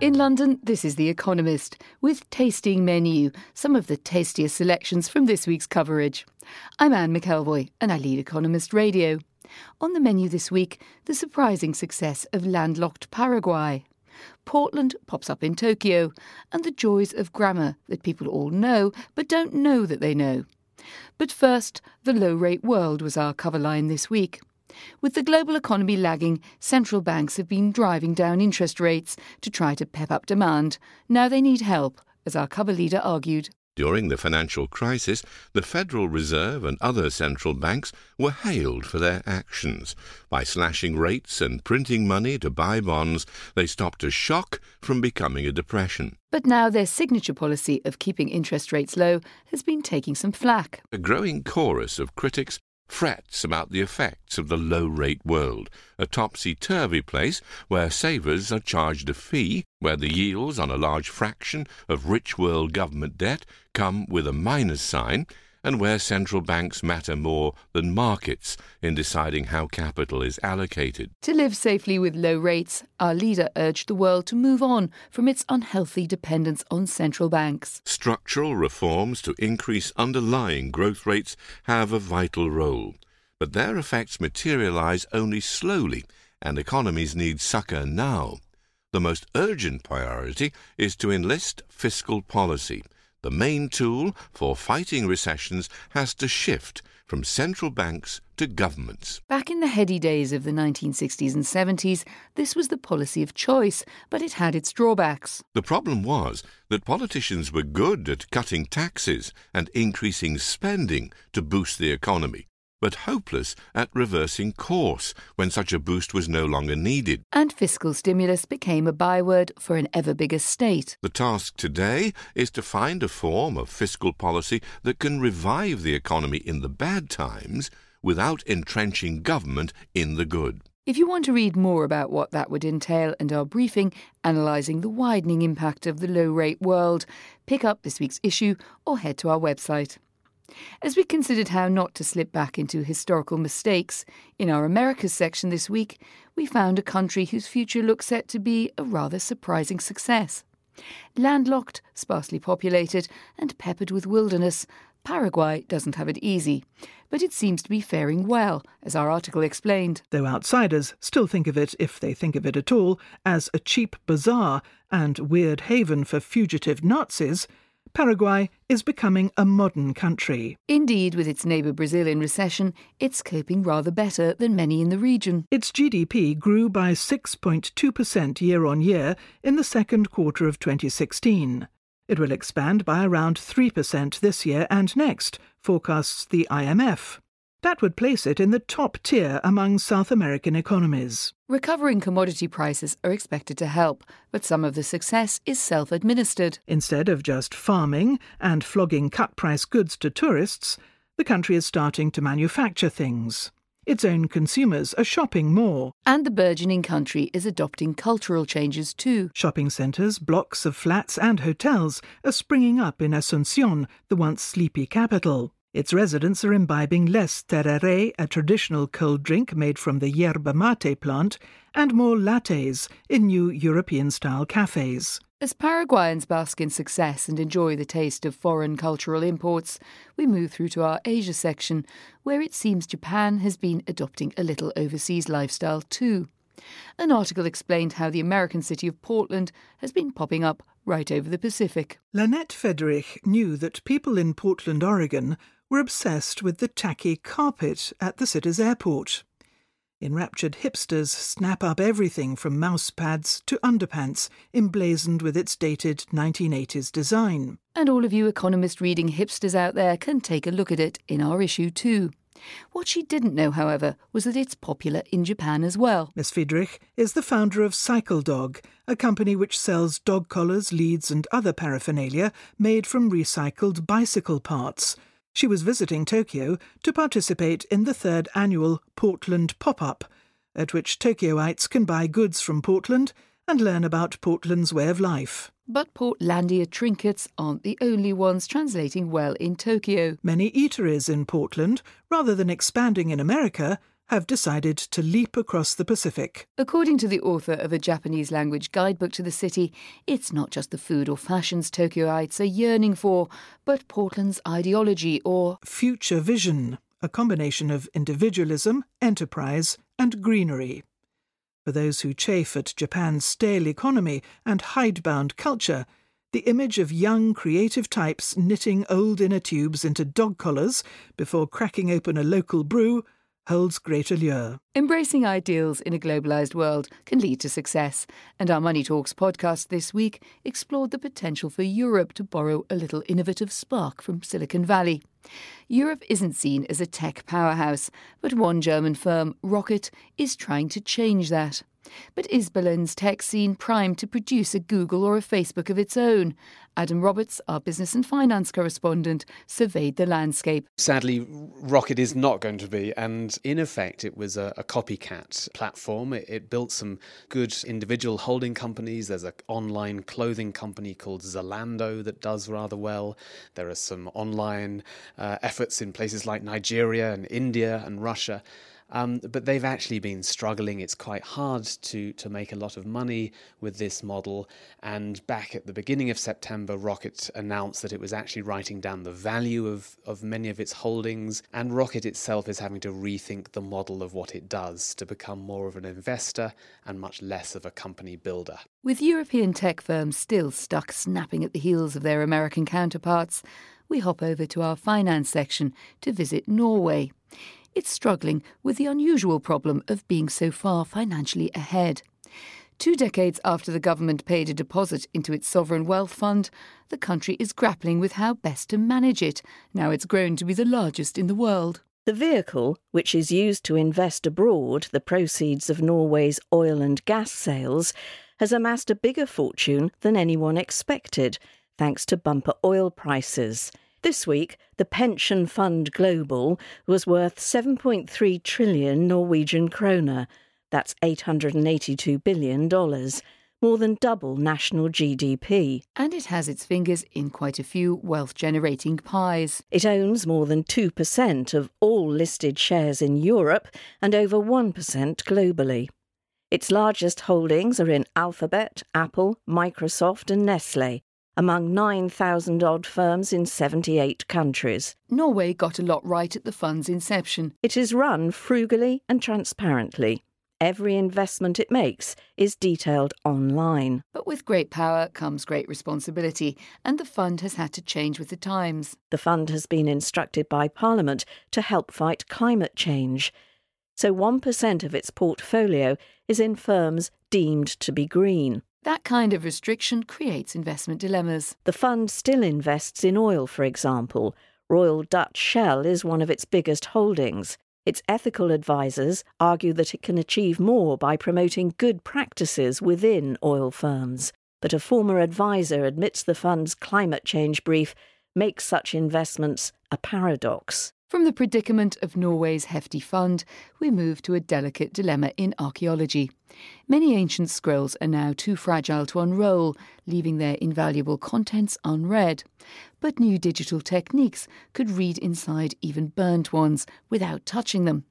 In London, this is The Economist, with Tasting Menu, some of the tastiest selections from this week's coverage. I'm Anne McElvoy, and I lead Economist Radio. On the menu this week, the surprising success of landlocked Paraguay. Portland pops up in Tokyo, and the joys of grammar that people all know but don't know that they know. But first, the low rate world was our cover line this week. With the global economy lagging, central banks have been driving down interest rates to try to pep up demand. Now they need help, as our cover leader argued. During the financial crisis, the Federal Reserve and other central banks were hailed for their actions. By slashing rates and printing money to buy bonds, they stopped a shock from becoming a depression. But now their signature policy of keeping interest rates low has been taking some flack. A growing chorus of critics frets about the effects of the low rate world, a topsy turvy place where savers are charged a fee, where the yields on a large fraction of rich world government debt come with a minus sign, and where central banks matter more than markets in deciding how capital is allocated. To live safely with low rates, our leader urged the world to move on from its unhealthy dependence on central banks. Structural reforms to increase underlying growth rates have a vital role, but their effects materialize only slowly, and economies need succor now. The most urgent priority is to enlist fiscal policy. The main tool for fighting recessions has to shift from central banks to governments. Back in the heady days of the 1960s and 70s, this was the policy of choice, but it had its drawbacks. The problem was that politicians were good at cutting taxes and increasing spending to boost the economy, but hopeless at reversing course when such a boost was no longer needed. And fiscal stimulus became a byword for an ever bigger state. The task today is to find a form of fiscal policy that can revive the economy in the bad times without entrenching government in the good. If you want to read more about what that would entail and our briefing analysing the widening impact of the low rate world, pick up this week's issue or head to our website. As we considered how not to slip back into historical mistakes, in our Americas section this week, we found a country whose future looks set to be a rather surprising success. Landlocked, sparsely populated, and peppered with wilderness, Paraguay doesn't have it easy, but it seems to be faring well, as our article explained. Though outsiders still think of it, if they think of it at all, as a cheap bazaar and weird haven for fugitive Nazis, Paraguay is becoming a modern country. Indeed, with its neighbour Brazil in recession, it's coping rather better than many in the region. Its GDP grew by 6.2% year on year in the second quarter of 2016. It will expand by around 3% this year and next, forecasts the IMF. That would place it in the top tier among South American economies. Recovering commodity prices are expected to help, but some of the success is self administered. Instead of just farming and flogging cut price goods to tourists, the country is starting to manufacture things. Its own consumers are shopping more. And the burgeoning country is adopting cultural changes too. Shopping centres, blocks of flats, and hotels are springing up in Asuncion, the once sleepy capital. Its residents are imbibing less tereré, a traditional cold drink made from the yerba mate plant, and more lattes in new European style cafes. As Paraguayans bask in success and enjoy the taste of foreign cultural imports, we move through to our Asia section, where it seems Japan has been adopting a little overseas lifestyle too. An article explained how the American city of Portland has been popping up right over the Pacific. Lanette Fidrych knew that people in Portland, Oregon were obsessed with the tacky carpet at the city's airport. Enraptured hipsters snap up everything from mouse pads to underpants, emblazoned with its dated 1980s design. And all of you Economist reading hipsters out there can take a look at it in our issue too. What she didn't know, however, was that it's popular in Japan as well. Miss Fidrych is the founder of Cycle Dog, a company which sells dog collars, leads, and other paraphernalia made from recycled bicycle parts. She was visiting Tokyo to participate in the third annual Portland Pop Up, at which Tokyoites can buy goods from Portland and learn about Portland's way of life. But Portlandia trinkets aren't the only ones translating well in Tokyo. Many eateries in Portland, rather than expanding in America, have decided to leap across the Pacific. According to the author of a Japanese language guidebook to the city, it's not just the food or fashions Tokyoites are yearning for, but Portland's ideology or future vision, a combination of individualism, enterprise, and greenery. For those who chafe at Japan's stale economy and hidebound culture, the image of young creative types knitting old inner tubes into dog collars before cracking open a local brew holds great allure. Embracing ideals in a globalised world can lead to success, and our Money Talks podcast this week explored the potential for Europe to borrow a little innovative spark from Silicon Valley. Europe isn't seen as a tech powerhouse, but one German firm, Rocket, is trying to change that. But is Berlin's tech scene primed to produce a Google or a Facebook of its own? Adam Roberts, our business and finance correspondent, surveyed the landscape. Sadly, Rocket is not going to be, and in effect, it was a, a copycat platform. It, it, built some good individual holding companies. There's an online clothing company called Zalando that does rather well. There are some online uh, efforts in places like Nigeria and India and Russia. Um, but they've actually been struggling. It's quite hard to, to make a lot of money with this model. And back at the beginning of September, Rocket announced that it was actually writing down the value of, of many of its holdings. And Rocket itself is having to rethink the model of what it does to become more of an investor and much less of a company builder. With European tech firms still stuck snapping at the heels of their American counterparts, we hop over to our finance section to visit Norway it's struggling with the unusual problem of being so far financially ahead. Two decades after the government paid a deposit into its sovereign wealth fund, the country is grappling with how best to manage it, now it's grown to be the largest in the world. The vehicle, which is used to invest abroad the proceeds of Norway's oil and gas sales, has amassed a bigger fortune than anyone expected, thanks to bumper oil prices. This week, the pension fund Global was worth 7.3 trillion Norwegian kroner. That's $882 billion, more than double national GDP. And it has its fingers in quite a few wealth generating pies. It owns more than 2% of all listed shares in Europe and over 1% globally. Its largest holdings are in Alphabet, Apple, Microsoft, and Nestle among 9,000 odd firms in 78 countries. Norway got a lot right at the fund's inception. It is run frugally and transparently. Every investment it makes is detailed online. But with great power comes great responsibility, and the fund has had to change with the times. The fund has been instructed by Parliament to help fight climate change. So 1% of its portfolio is in firms deemed to be green. That kind of restriction creates investment dilemmas. The fund still invests in oil, for example. Royal Dutch Shell is one of its biggest holdings. Its ethical advisers argue that it can achieve more by promoting good practices within oil firms. But a former adviser admits the fund's climate change brief makes such investments a paradox. From the predicament of Norway's hefty fund, we move to a delicate dilemma in archaeology. Many ancient scrolls are now too fragile to unroll, leaving their invaluable contents unread. But new digital techniques could read inside even burnt ones without touching them.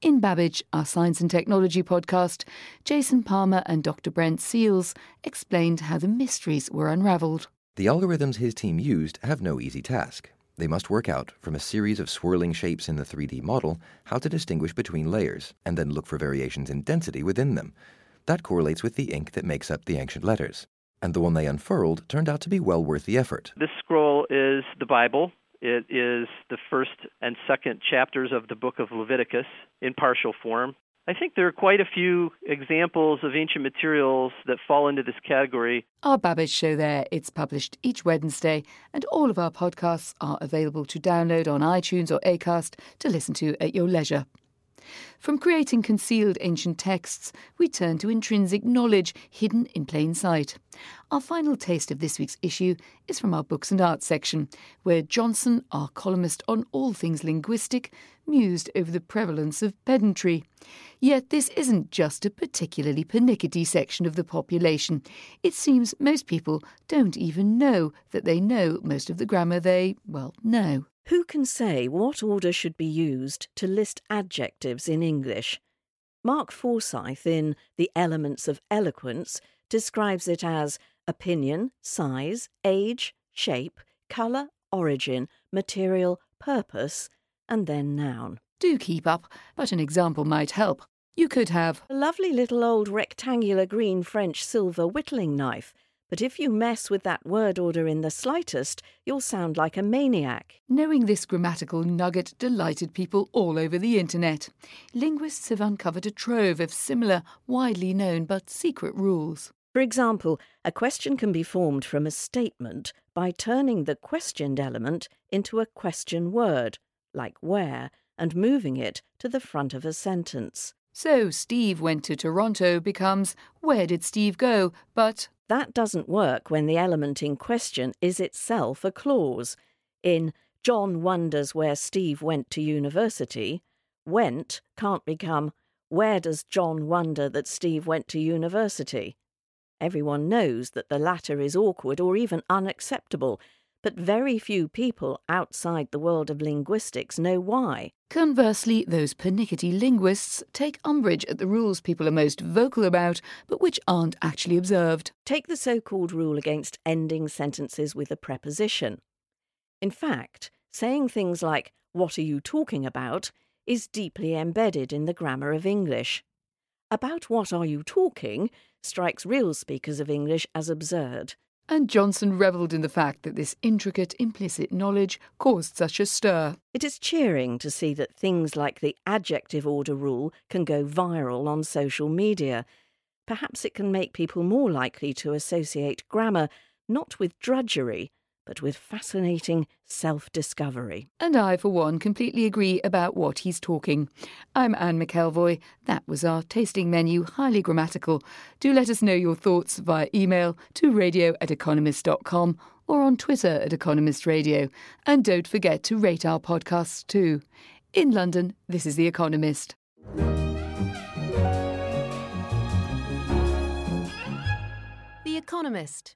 In Babbage, our science and technology podcast, Jason Palmer and Dr. Brent Seals explained how the mysteries were unravelled. The algorithms his team used have no easy task. They must work out, from a series of swirling shapes in the 3D model, how to distinguish between layers, and then look for variations in density within them. That correlates with the ink that makes up the ancient letters. And the one they unfurled turned out to be well worth the effort. This scroll is the Bible. It is the first and second chapters of the book of Leviticus in partial form. I think there are quite a few examples of ancient materials that fall into this category. Our Babbage show there. It's published each Wednesday, and all of our podcasts are available to download on iTunes or Acast to listen to at your leisure. From creating concealed ancient texts, we turn to intrinsic knowledge hidden in plain sight. Our final taste of this week's issue is from our Books and Arts section, where Johnson, our columnist on all things linguistic, mused over the prevalence of pedantry. Yet this isn't just a particularly pernickety section of the population. It seems most people don't even know that they know most of the grammar they, well, know. Who can say what order should be used to list adjectives in English? Mark Forsyth in The Elements of Eloquence describes it as opinion, size, age, shape, colour, origin, material, purpose, and then noun. Do keep up, but an example might help. You could have a lovely little old rectangular green French silver whittling knife but if you mess with that word order in the slightest, you'll sound like a maniac. Knowing this grammatical nugget delighted people all over the internet. Linguists have uncovered a trove of similar, widely known but secret rules. For example, a question can be formed from a statement by turning the questioned element into a question word, like where, and moving it to the front of a sentence. So Steve went to Toronto becomes Where did Steve go? But that doesn't work when the element in question is itself a clause. In John wonders where Steve went to university, went can't become Where does John wonder that Steve went to university? Everyone knows that the latter is awkward or even unacceptable, but very few people outside the world of linguistics know why. Conversely, those pernickety linguists take umbrage at the rules people are most vocal about, but which aren't actually observed. Take the so called rule against ending sentences with a preposition. In fact, saying things like, What are you talking about? is deeply embedded in the grammar of English. About what are you talking strikes real speakers of English as absurd and Johnson revelled in the fact that this intricate implicit knowledge caused such a stir. It is cheering to see that things like the adjective order rule can go viral on social media. Perhaps it can make people more likely to associate grammar not with drudgery, but with fascinating self discovery. And I, for one, completely agree about what he's talking. I'm Anne McElvoy. That was our tasting menu, highly grammatical. Do let us know your thoughts via email to radio at economist.com or on Twitter at Economist Radio. And don't forget to rate our podcasts too. In London, this is The Economist. The Economist